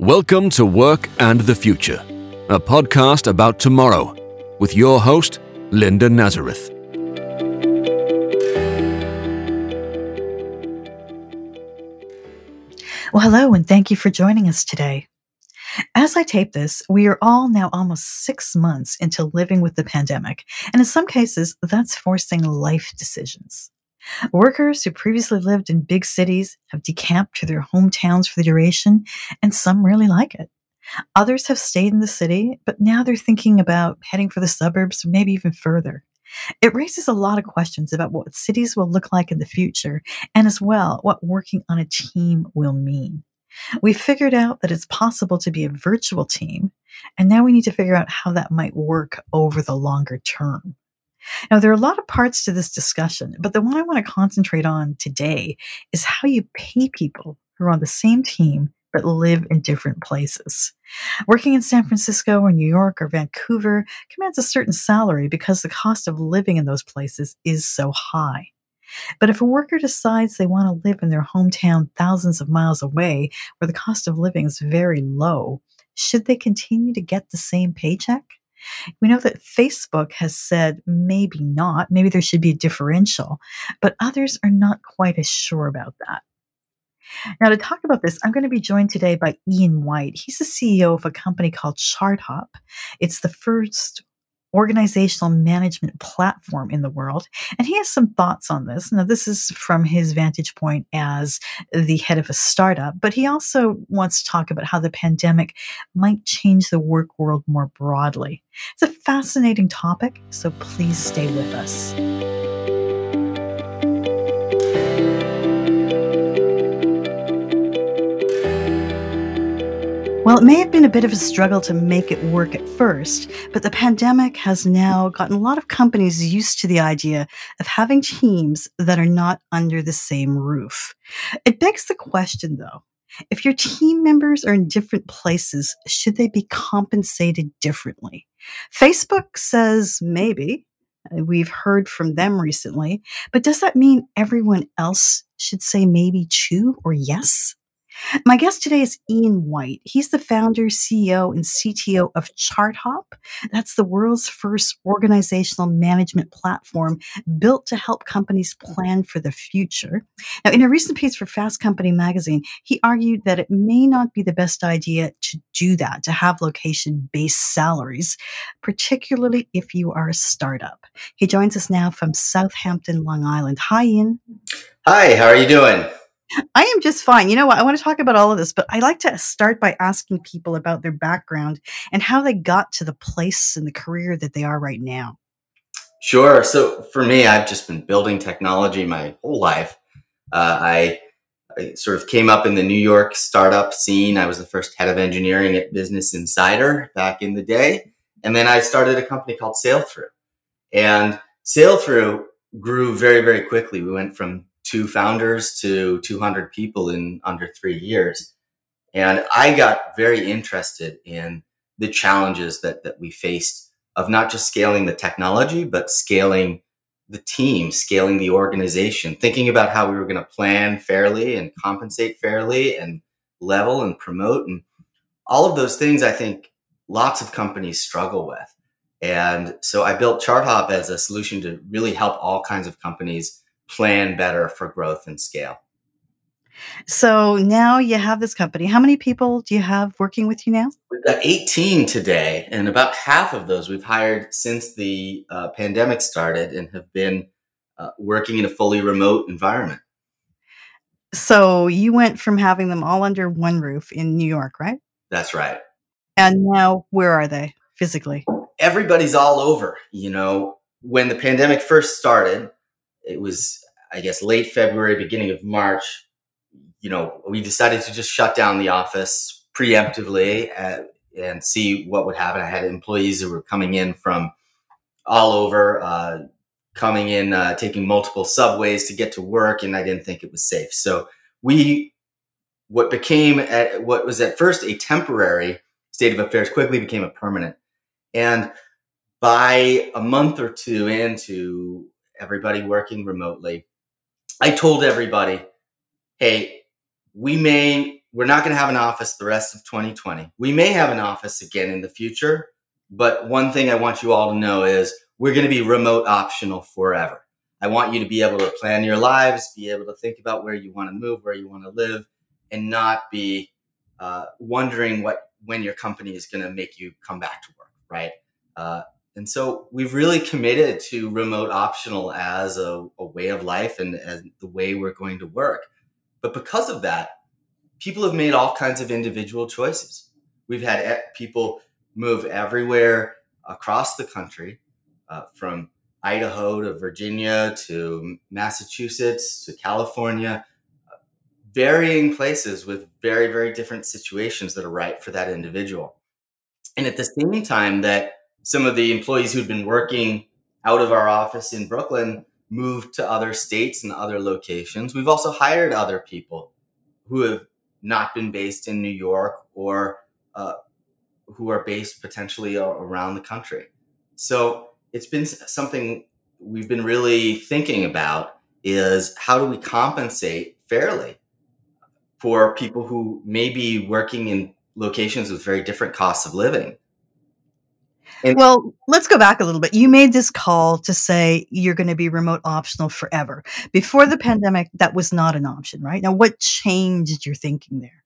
Welcome to Work and the Future, a podcast about tomorrow with your host, Linda Nazareth. Well, hello, and thank you for joining us today. As I tape this, we are all now almost six months into living with the pandemic, and in some cases, that's forcing life decisions. Workers who previously lived in big cities have decamped to their hometowns for the duration, and some really like it. Others have stayed in the city, but now they're thinking about heading for the suburbs maybe even further. It raises a lot of questions about what cities will look like in the future, and as well, what working on a team will mean. We figured out that it's possible to be a virtual team, and now we need to figure out how that might work over the longer term. Now, there are a lot of parts to this discussion, but the one I want to concentrate on today is how you pay people who are on the same team but live in different places. Working in San Francisco or New York or Vancouver commands a certain salary because the cost of living in those places is so high. But if a worker decides they want to live in their hometown thousands of miles away, where the cost of living is very low, should they continue to get the same paycheck? We know that Facebook has said maybe not, maybe there should be a differential, but others are not quite as sure about that. Now, to talk about this, I'm going to be joined today by Ian White. He's the CEO of a company called ChartHop. It's the first organizational management platform in the world. And he has some thoughts on this. Now, this is from his vantage point as the head of a startup, but he also wants to talk about how the pandemic might change the work world more broadly. It's a fascinating topic, so please stay with us. Well, it may have been a bit of a struggle to make it work at first, but the pandemic has now gotten a lot of companies used to the idea of having teams that are not under the same roof. It begs the question, though if your team members are in different places, should they be compensated differently? Facebook says maybe. We've heard from them recently, but does that mean everyone else should say maybe too or yes? My guest today is Ian White. He's the founder, CEO, and CTO of ChartHop. That's the world's first organizational management platform built to help companies plan for the future. Now, in a recent piece for Fast Company magazine, he argued that it may not be the best idea to do that, to have location based salaries, particularly if you are a startup. He joins us now from Southampton, Long Island. Hi, Ian. Hi, how are you doing? I am just fine. You know what? I want to talk about all of this, but I like to start by asking people about their background and how they got to the place and the career that they are right now. Sure. So for me, I've just been building technology my whole life. Uh, I, I, sort of came up in the New York startup scene. I was the first head of engineering at Business Insider back in the day. And then I started a company called Sailthru. And Sailthru grew very, very quickly. We went from two founders to 200 people in under three years. And I got very interested in the challenges that, that we faced of not just scaling the technology, but scaling the team, scaling the organization, thinking about how we were going to plan fairly and compensate fairly and level and promote. And all of those things, I think lots of companies struggle with. And so I built ChartHop as a solution to really help all kinds of companies plan better for growth and scale. So now you have this company. How many people do you have working with you now? We've got 18 today, and about half of those we've hired since the uh, pandemic started and have been uh, working in a fully remote environment. So you went from having them all under one roof in New York, right? That's right. And now where are they physically? Everybody's all over. You know, when the pandemic first started, it was I guess late February, beginning of March, you know, we decided to just shut down the office preemptively and, and see what would happen. I had employees who were coming in from all over, uh, coming in, uh, taking multiple subways to get to work, and I didn't think it was safe. So we, what became at, what was at first a temporary state of affairs, quickly became a permanent. And by a month or two into everybody working remotely, I told everybody, hey, we may we're not going to have an office the rest of 2020. We may have an office again in the future, but one thing I want you all to know is we're going to be remote optional forever. I want you to be able to plan your lives, be able to think about where you want to move, where you want to live, and not be uh, wondering what when your company is going to make you come back to work, right? Uh, and so we've really committed to remote optional as a, a way of life and as the way we're going to work. But because of that, people have made all kinds of individual choices. We've had people move everywhere across the country, uh, from Idaho to Virginia to Massachusetts to California, varying places with very, very different situations that are right for that individual. And at the same time that some of the employees who'd been working out of our office in Brooklyn moved to other states and other locations, we've also hired other people who have not been based in New York or uh, who are based potentially around the country. So it's been something we've been really thinking about is how do we compensate fairly for people who may be working in locations with very different costs of living. And well, let's go back a little bit. You made this call to say you're going to be remote optional forever. Before the mm-hmm. pandemic, that was not an option, right? Now, what changed your thinking there?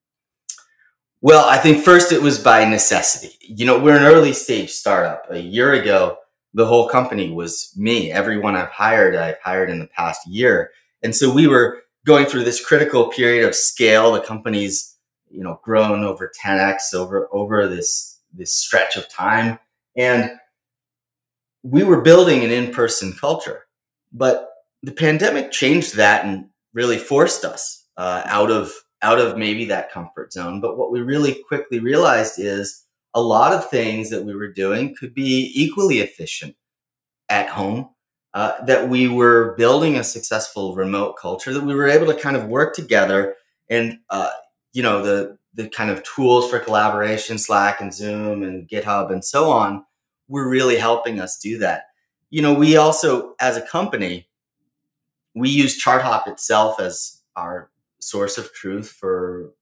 Well, I think first it was by necessity. You know, we're an early stage startup. A year ago, the whole company was me. Everyone I've hired, I've hired in the past year. And so we were going through this critical period of scale. The company's, you know, grown over 10x over over this this stretch of time, and we were building an in-person culture. But the pandemic changed that and really forced us uh, out of out of maybe that comfort zone. But what we really quickly realized is a lot of things that we were doing could be equally efficient at home uh, that we were building a successful remote culture that we were able to kind of work together and uh, you know the the kind of tools for collaboration slack and zoom and github and so on were really helping us do that. You know we also as a company we use ChartHop itself as our source of truth for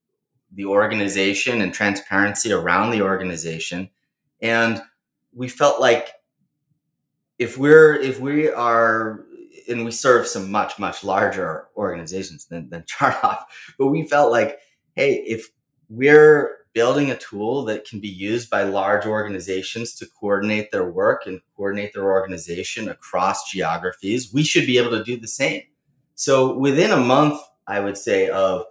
the organization and transparency around the organization. And we felt like if we're if we are and we serve some much much larger organizations than than ChartHop, but we felt like, hey, if we're building a tool that can be used by large organizations to coordinate their work and coordinate their organization across geographies, we should be able to do the same. So within a month, I would say of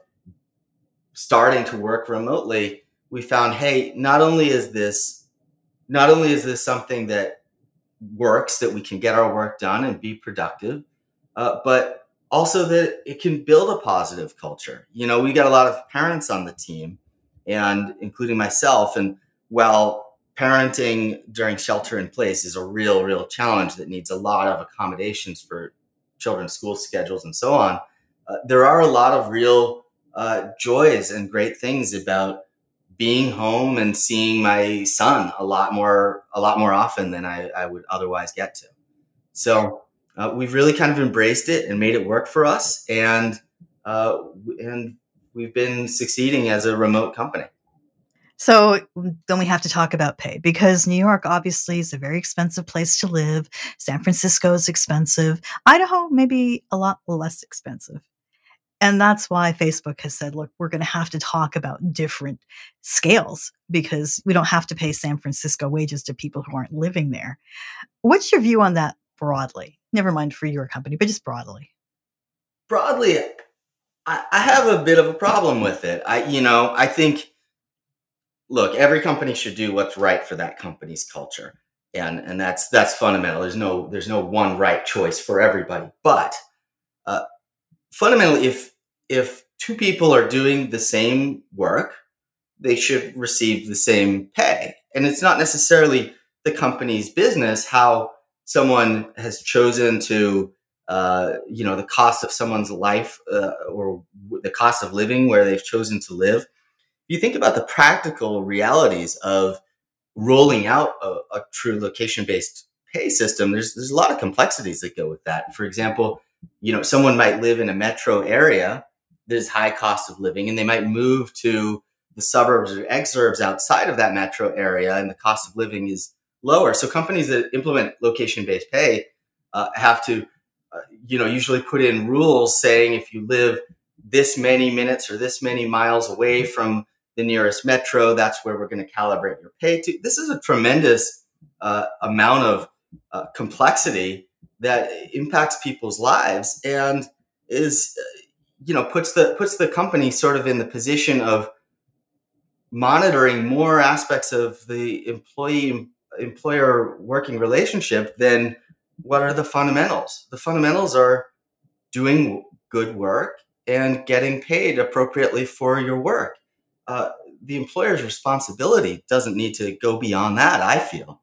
starting to work remotely, we found, hey, not only is this not only is this something that works that we can get our work done and be productive, uh, but also that it can build a positive culture. You know, we got a lot of parents on the team, and including myself. And while parenting during shelter in place is a real, real challenge that needs a lot of accommodations for children's school schedules and so on, uh, there are a lot of real uh, joys and great things about being home and seeing my son a lot more a lot more often than I, I would otherwise get to. So uh, we've really kind of embraced it and made it work for us, and uh, and we've been succeeding as a remote company. So then we have to talk about pay because New York obviously is a very expensive place to live. San Francisco is expensive. Idaho maybe a lot less expensive. And that's why Facebook has said, look, we're going to have to talk about different scales because we don't have to pay San Francisco wages to people who aren't living there. What's your view on that broadly? Never mind for your company, but just broadly. Broadly, I, I have a bit of a problem with it. I, you know, I think, look, every company should do what's right for that company's culture. And, and that's that's fundamental. There's no there's no one right choice for everybody. But uh, fundamentally, if if two people are doing the same work, they should receive the same pay. And it's not necessarily the company's business how someone has chosen to, uh, you know, the cost of someone's life uh, or the cost of living where they've chosen to live. If you think about the practical realities of rolling out a, a true location based pay system, there's there's a lot of complexities that go with that. For example, you know, someone might live in a metro area there's high cost of living and they might move to the suburbs or exurbs outside of that metro area and the cost of living is lower. So companies that implement location based pay uh, have to, uh, you know, usually put in rules saying if you live this many minutes or this many miles away from the nearest metro, that's where we're going to calibrate your pay to. This is a tremendous uh, amount of uh, complexity that impacts people's lives and is, uh, you know, puts the puts the company sort of in the position of monitoring more aspects of the employee employer working relationship than what are the fundamentals. The fundamentals are doing good work and getting paid appropriately for your work. Uh, the employer's responsibility doesn't need to go beyond that, I feel.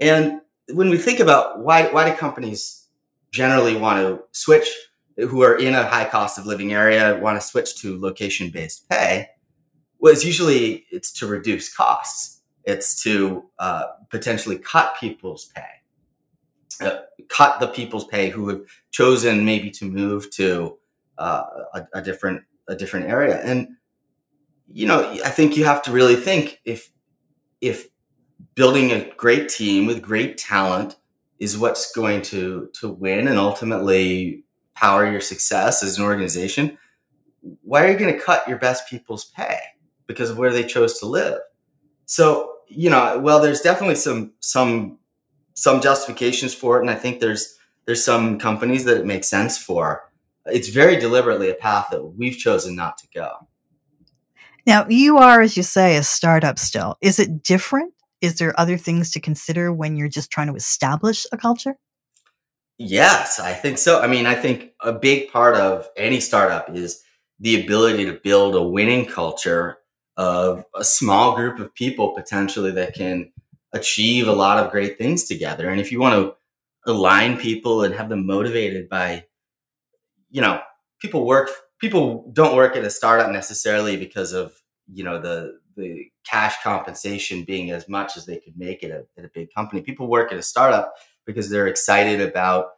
And when we think about why, why do companies generally want to switch, who are in a high cost of living area, want to switch to location based pay? was usually it's to reduce costs. It's to uh, potentially cut people's pay, uh, cut the people's pay who have chosen maybe to move to uh, a, a different a different area. And you know, I think you have to really think if if building a great team with great talent is what's going to to win and ultimately power your success as an organization why are you going to cut your best people's pay because of where they chose to live. So, you know, well, there's definitely some some some justifications for it, and I think there's there's some companies that it makes sense for. It's very deliberately a path that we've chosen not to go. Now, you are, as you say, a startup still. Is it different? Is there other things to consider when you're just trying to establish a culture? Yes, I think so. I mean, I think a big part of any startup is the ability to build a winning culture of a small group of people potentially that can achieve a lot of great things together. And if you want to align people and have them motivated by, you know, people work, people don't work at a startup necessarily because of, you know, the, the cash compensation being as much as they could make at, at a big company. People work at a startup because they're excited about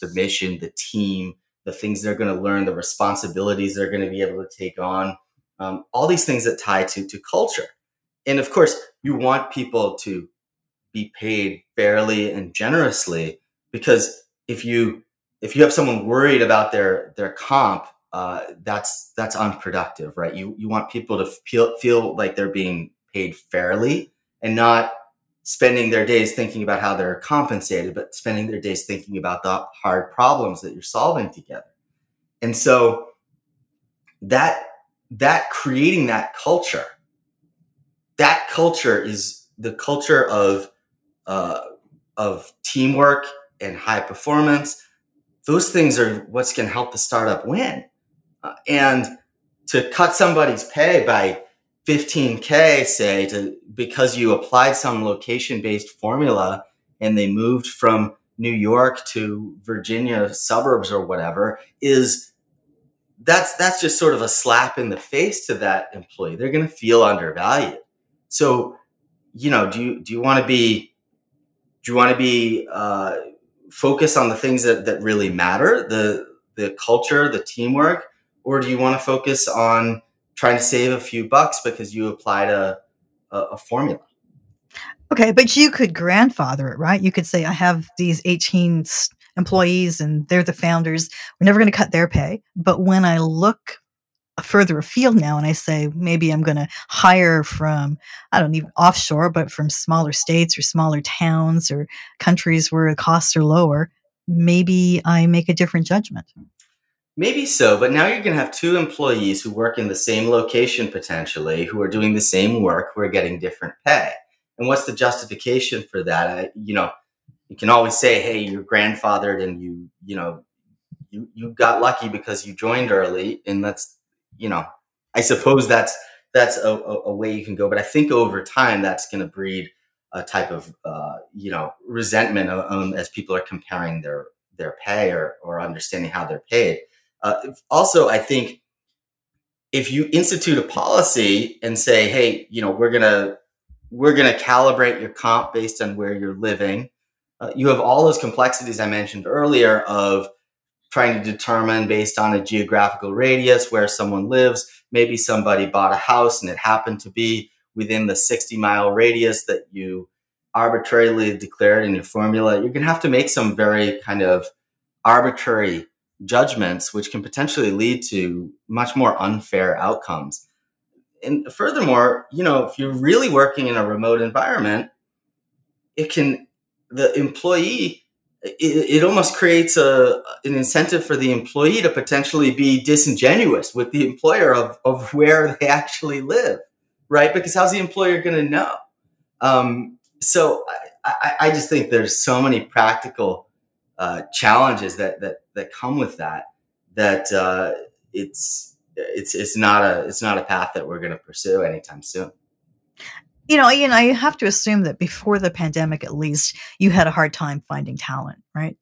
the mission, the team, the things they're going to learn, the responsibilities they're going to be able to take on um, all these things that tie to to culture and of course you want people to be paid fairly and generously because if you if you have someone worried about their their comp uh, that's that's unproductive right? You you want people to feel feel like they're being paid fairly and not spending their days thinking about how they're compensated but spending their days thinking about the hard problems that you're solving together. And so that that creating that culture, that culture is the culture of uh, of teamwork and high performance. Those things are what's going to help the startup win. Uh, and to cut somebody's pay by 15k, say, to because you applied some location-based formula and they moved from New York to Virginia suburbs or whatever, is that's that's just sort of a slap in the face to that employee. They're going to feel undervalued. So, you know, do you do you want to be do you want to be uh, focused on the things that that really matter, the the culture, the teamwork, or do you want to focus on trying to save a few bucks because you applied a, a, a formula? Okay, but you could grandfather it, right? You could say, I have these 18 employees and they're the founders. We're never going to cut their pay. But when I look further afield now and I say maybe I'm going to hire from I don't even offshore but from smaller states or smaller towns or countries where the costs are lower maybe I make a different judgment maybe so but now you're going to have two employees who work in the same location potentially who are doing the same work who are getting different pay and what's the justification for that I, you know you can always say, "Hey, you're grandfathered, and you, you know, you you got lucky because you joined early." And that's, you know, I suppose that's that's a, a way you can go. But I think over time, that's going to breed a type of, uh, you know, resentment um, as people are comparing their their pay or or understanding how they're paid. Uh, also, I think if you institute a policy and say, "Hey, you know, we're gonna we're gonna calibrate your comp based on where you're living," uh, you have all those complexities I mentioned earlier of trying to determine based on a geographical radius where someone lives. Maybe somebody bought a house and it happened to be within the 60 mile radius that you arbitrarily declared in your formula. You're going to have to make some very kind of arbitrary judgments, which can potentially lead to much more unfair outcomes. And furthermore, you know, if you're really working in a remote environment, it can, the employee it, it almost creates a an incentive for the employee to potentially be disingenuous with the employer of, of where they actually live, right? Because how's the employer going to know? Um, so I, I, just think there's so many practical uh, challenges that that that come with that that uh, it's it's it's not a it's not a path that we're going to pursue anytime soon you know, Ian, I you have to assume that before the pandemic, at least, you had a hard time finding talent, right?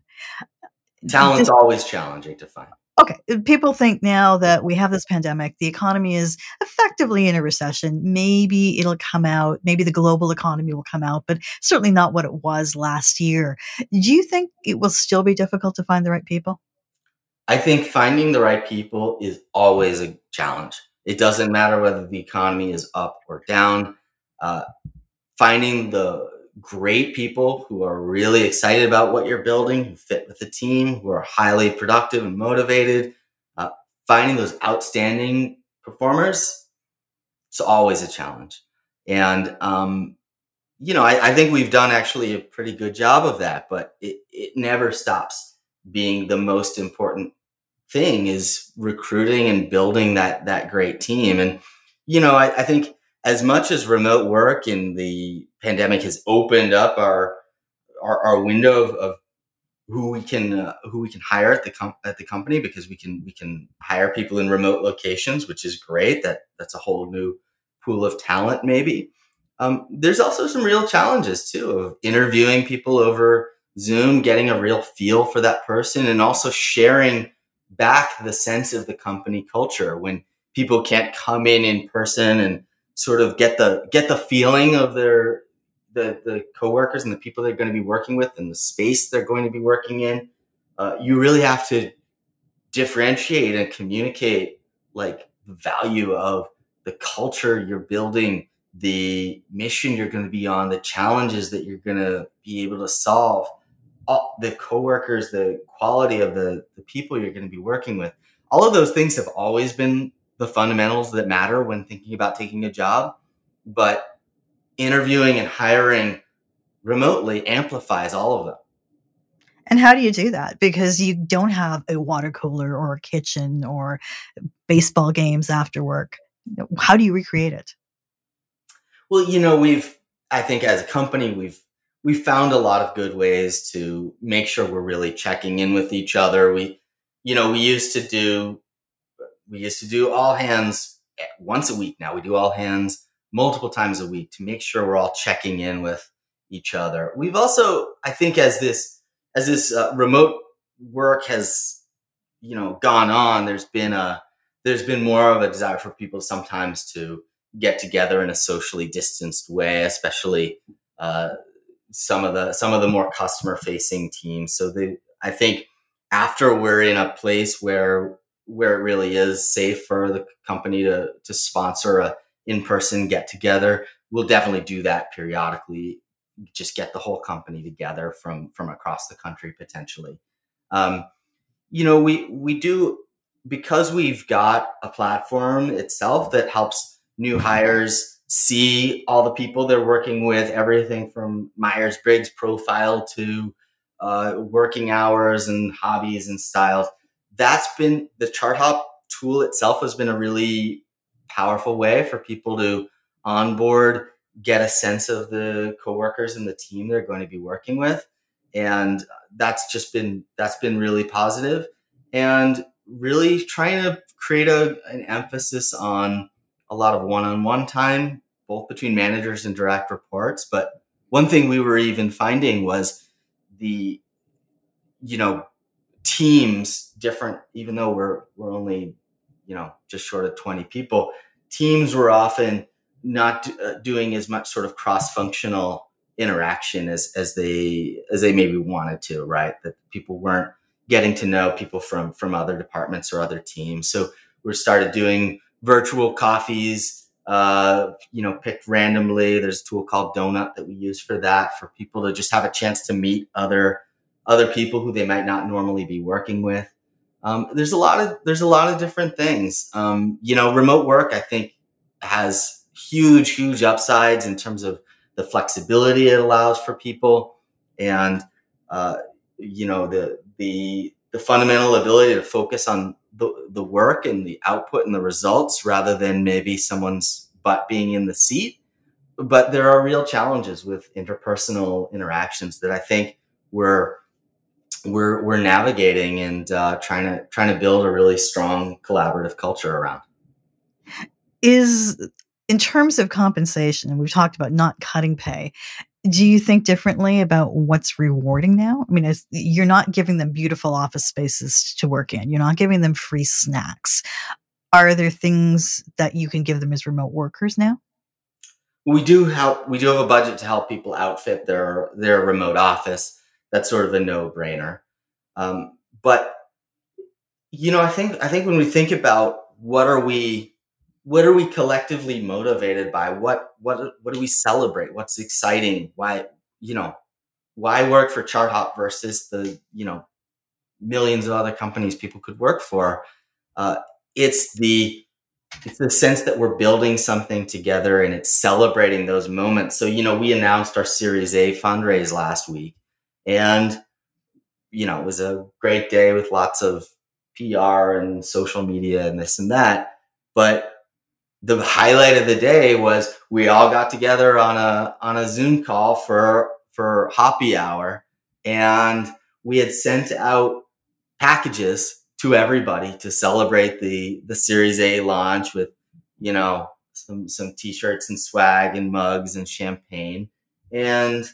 Talent's Just, always challenging to find. Okay. Uh, people think now that we have this pandemic, the economy is effectively in a recession. Maybe it'll come out, maybe the global economy will come out, but certainly not what it was last year. Do you think it will still be difficult to find the right people? I think finding the right people is always a challenge. It doesn't matter whether the economy is up or down uh, finding the great people who are really excited about what you're building, who fit with the team, who are highly productive and motivated, uh, finding those outstanding performers, it's always a challenge. And, um, you know, I, I, think we've done actually a pretty good job of that, but it, it never stops being the most important thing is recruiting and building that, that great team. And, you know, I, I think as much as remote work and the pandemic has opened up our our, our window of, of, who we can uh, who we can hire at the com- at the company because we can we can hire people in remote locations, which is great. That that's a whole new pool of talent, maybe. Um, there's also some real challenges too of interviewing people over Zoom, getting a real feel for that person, and also sharing back the sense of the company culture when people can't come in in person and sort of get the get the feeling of their the the coworkers and the people they're going to be working with and the space they're going to be working in. Uh, you really have to differentiate and communicate like the value of the culture you're building, the mission you're going to be on, the challenges that you're going to be able to solve, all, the coworkers, the quality of the the people you're going to be working with. All of those things have always been the fundamentals that matter when thinking about taking a job, but interviewing and hiring remotely amplifies all of them. And how do you do that? Because you don't have a water cooler or a kitchen or baseball games after work. How do you recreate it? Well, you know, we've I think as a company we've we found a lot of good ways to make sure we're really checking in with each other. We you know, we used to do we used to do all hands once a week. Now we do all hands multiple times a week to make sure we're all checking in with each other. We've also, I think, as this as this uh, remote work has you know gone on, there's been a there's been more of a desire for people sometimes to get together in a socially distanced way, especially uh, some of the some of the more customer facing teams. So they, I think after we're in a place where where it really is safe for the company to to sponsor a in-person get together. We'll definitely do that periodically. Just get the whole company together from from across the country potentially. Um, you know we we do because we've got a platform itself that helps new hires see all the people they're working with everything from myers-briggs profile to uh, working hours and hobbies and styles that's been the ChartHop tool itself has been a really powerful way for people to onboard, get a sense of the coworkers and the team they're going to be working with. And that's just been that's been really positive and really trying to create a, an emphasis on a lot of one-on-one time both between managers and direct reports but one thing we were even finding was the you know teams different even though we're we're only you know just short of 20 people teams were often not uh, doing as much sort of cross functional interaction as as they as they maybe wanted to right that people weren't getting to know people from from other departments or other teams. So we started doing virtual coffees, uh, you know, picked randomly. There's a tool called Donut that we use for that for people to just have a chance to meet other other people who they might not normally be working with. Um, there's a lot of there's a lot of different things. Um, you know, remote work I think has huge huge upsides in terms of the flexibility it allows for people and uh, you know the the the fundamental ability to focus on the, the work and the output and the results rather than maybe someone's butt being in the seat but there are real challenges with interpersonal interactions that i think we're we're we're navigating and uh, trying to trying to build a really strong collaborative culture around is in terms of compensation we've talked about not cutting pay do you think differently about what's rewarding now? I mean, you're not giving them beautiful office spaces to work in. You're not giving them free snacks. Are there things that you can give them as remote workers now? We do help. We do have a budget to help people outfit their their remote office. That's sort of a no brainer. Um, but you know, I think I think when we think about what are we what are we collectively motivated by? What what what do we celebrate? What's exciting? Why you know why work for ChartHop versus the you know millions of other companies people could work for? Uh, it's the it's the sense that we're building something together and it's celebrating those moments. So you know we announced our Series A fundraise last week, and you know it was a great day with lots of PR and social media and this and that, but the highlight of the day was we all got together on a on a Zoom call for for happy hour, and we had sent out packages to everybody to celebrate the the Series A launch with you know some some t-shirts and swag and mugs and champagne, and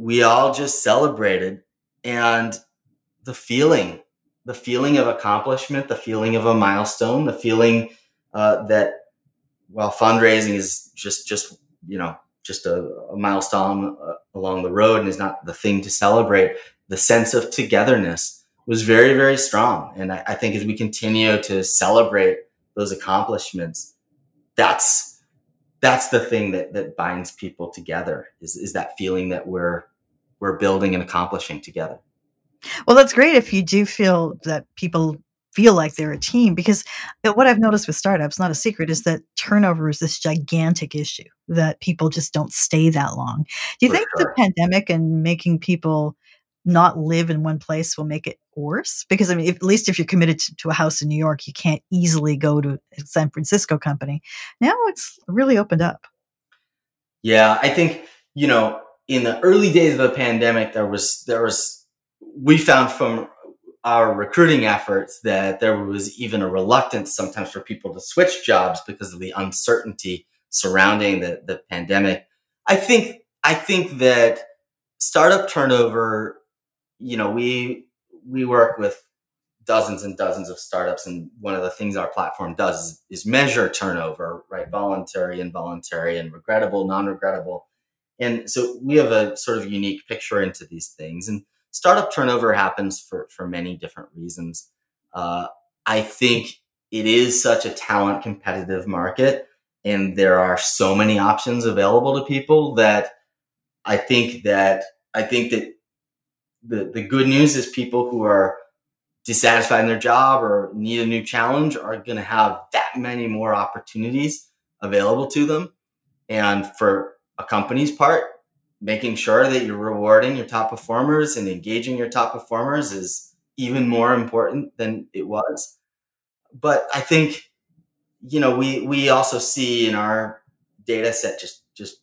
we all just celebrated. And the feeling the feeling of accomplishment the feeling of a milestone the feeling uh, that while fundraising is just just you know just a, a milestone uh, along the road and is not the thing to celebrate the sense of togetherness was very very strong. And I, I think as we continue to celebrate those accomplishments that's that's the thing that that binds people together is is that feeling that we're we're building and accomplishing together well that's great if you do feel that people feel like they're a team because uh, what I've noticed with startups, not a secret, is that turnover is this gigantic issue that people just don't stay that long. Do you For think sure. the pandemic and making people not live in one place will make it worse? Because I mean, if, at least if you're committed to, to, a house in New York, you can't easily go to a San Francisco company. Now it's really opened up. Yeah, I think you know in the early days of the pandemic, there was there was we found from our recruiting efforts that there was even a reluctance sometimes for people to switch jobs because of the uncertainty surrounding the, the pandemic. I think I think that startup turnover, you know, we we work with dozens and dozens of startups and one of the things our platform does is, is measure turnover, right? Voluntary, involuntary, and regrettable, non-regrettable. And so we have a sort of unique picture into these things. And startup turnover happens for for many different reasons. Uh, I think it is such a talent competitive market, and there are so many options available to people that I think that I think that the the good news is people who are dissatisfied in their job or need a new challenge are going to have that many more opportunities available to them. And for a company's part, making sure that you're rewarding your top performers and engaging your top performers is even more important than it was. But I think, you know, we we also see in our data set just just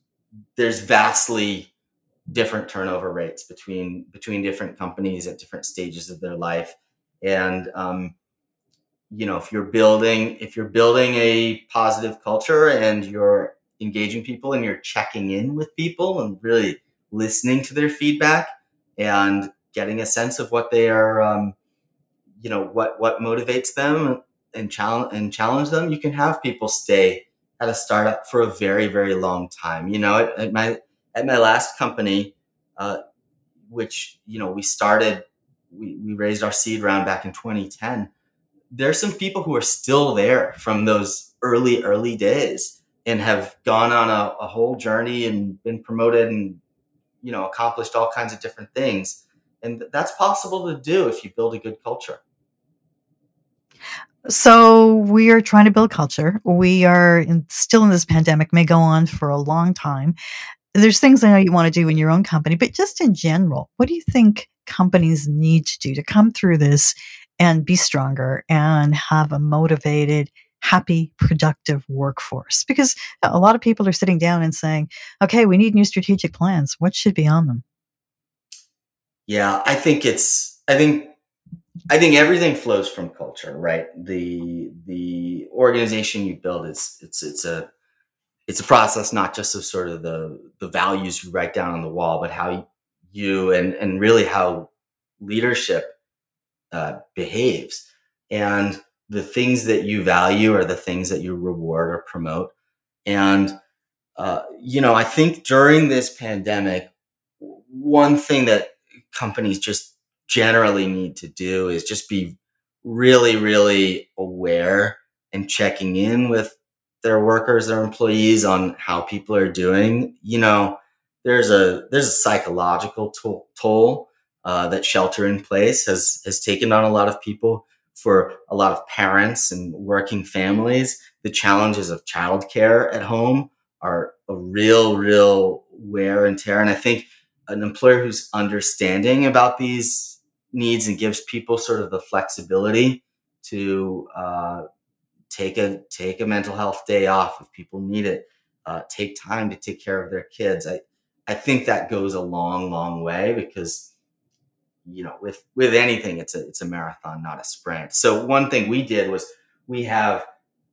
there's vastly different turnover rates between between different companies at different stages of their life and um, you know if you're building if you're building a positive culture and you're engaging people and you're checking in with people and really listening to their feedback and getting a sense of what they are, um, you know, what what motivates them and challenge and challenge them. You can have people stay at a startup for a very very long time. You know, at, at my at my last company, uh, which you know we started we, we raised our seed round back in 2010, there's some people who are still there from those early, early days and have gone on a, a whole journey and been promoted and, you know, accomplished all kinds of different things. And that's possible to do if you build a good culture. So we are trying to build culture. We are in, still in this pandemic, may go on for a long time. There's things I know you want to do in your own company, but just in general, what do you think companies need to do to come through this and be stronger and have a motivated, happy, productive workforce? Because a lot of people are sitting down and saying, okay, we need new strategic plans. What should be on them? Yeah, I think it's, I think I think everything flows from culture, right? The the organization you build is it's it's a it's a process not just of sort of the the values you write down on the wall, but how you and and really how leadership uh, behaves and the things that you value are the things that you reward or promote. And uh, you know, I think during this pandemic, one thing that companies just generally need to do is just be really, really aware and checking in with their workers, their employees on how people are doing. You know, there's a there's a psychological toll, toll uh, that shelter in place has has taken on a lot of people. For a lot of parents and working families, the challenges of childcare at home are a real, real wear and tear. And I think an employer who's understanding about these needs and gives people sort of the flexibility to uh, take a take a mental health day off if people need it. Uh, take time to take care of their kids. I I think that goes a long, long way because you know with with anything it's a it's a marathon, not a sprint. So one thing we did was we have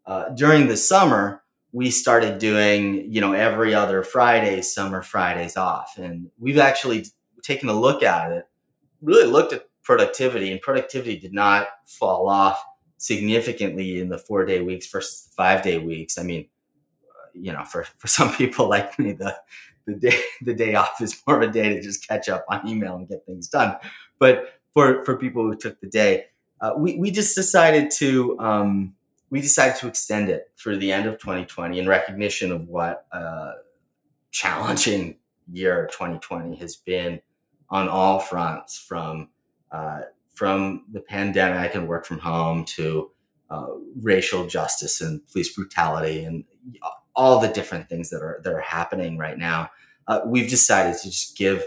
uh, during the summer we started doing you know every other Friday summer Fridays off, and we've actually taken a look at it really looked at productivity, and productivity did not fall off significantly in the four day weeks versus the five day weeks. I mean, you know, for, for some people like me, the the day the day off is more of a day to just catch up on email and get things done. But for for people who took the day, uh, we we just decided to um, we decided to extend it through the end of 2020 in recognition of what uh, challenging year 2020 has been on all fronts from uh, from the pandemic and work from home to uh, racial justice and police brutality and all the different things that are that are happening right now. Uh, we've decided to just give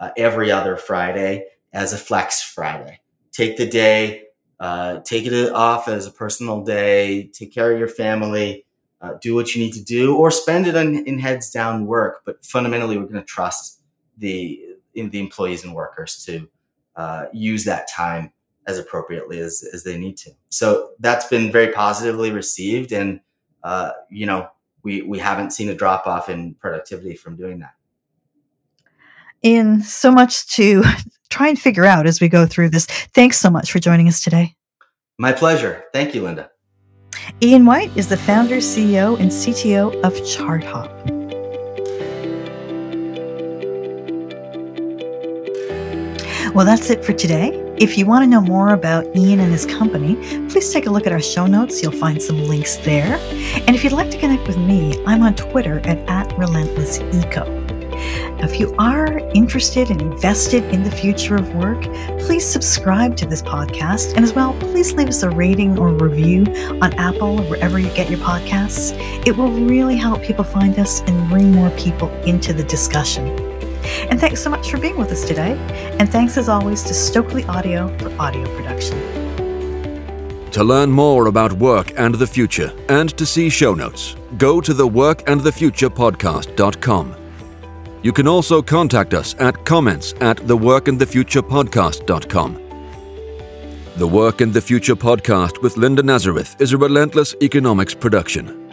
uh, every other Friday as a flex Friday. Take the day, uh, take it off as a personal day. Take care of your family. Uh, do what you need to do, or spend it in, in heads down work. But fundamentally, we're going to trust the in the employees and workers to uh, use that time as appropriately as, as they need to. So that's been very positively received. And, uh, you know, we, we haven't seen a drop off in productivity from doing that. In so much to try and figure out as we go through this. Thanks so much for joining us today. My pleasure. Thank you, Linda. Ian White is the founder, CEO, and CTO of ChartHop. Well, that's it for today. If you want to know more about Ian and his company, please take a look at our show notes. You'll find some links there. And if you'd like to connect with me, I'm on Twitter at, at RelentlessEco. If you are interested and invested in the future of work, please subscribe to this podcast. And as well, please leave us a rating or review on Apple or wherever you get your podcasts. It will really help people find us and bring more people into the discussion. And thanks so much for being with us today. And thanks as always to Stokely Audio for audio production. To learn more about work and the future and to see show notes, go to the workandthefuturepodcast.com. You can also contact us at comments at theworkandthefuturepodcast.com. The Work and the Future podcast with Linda Nazareth is a relentless economics production.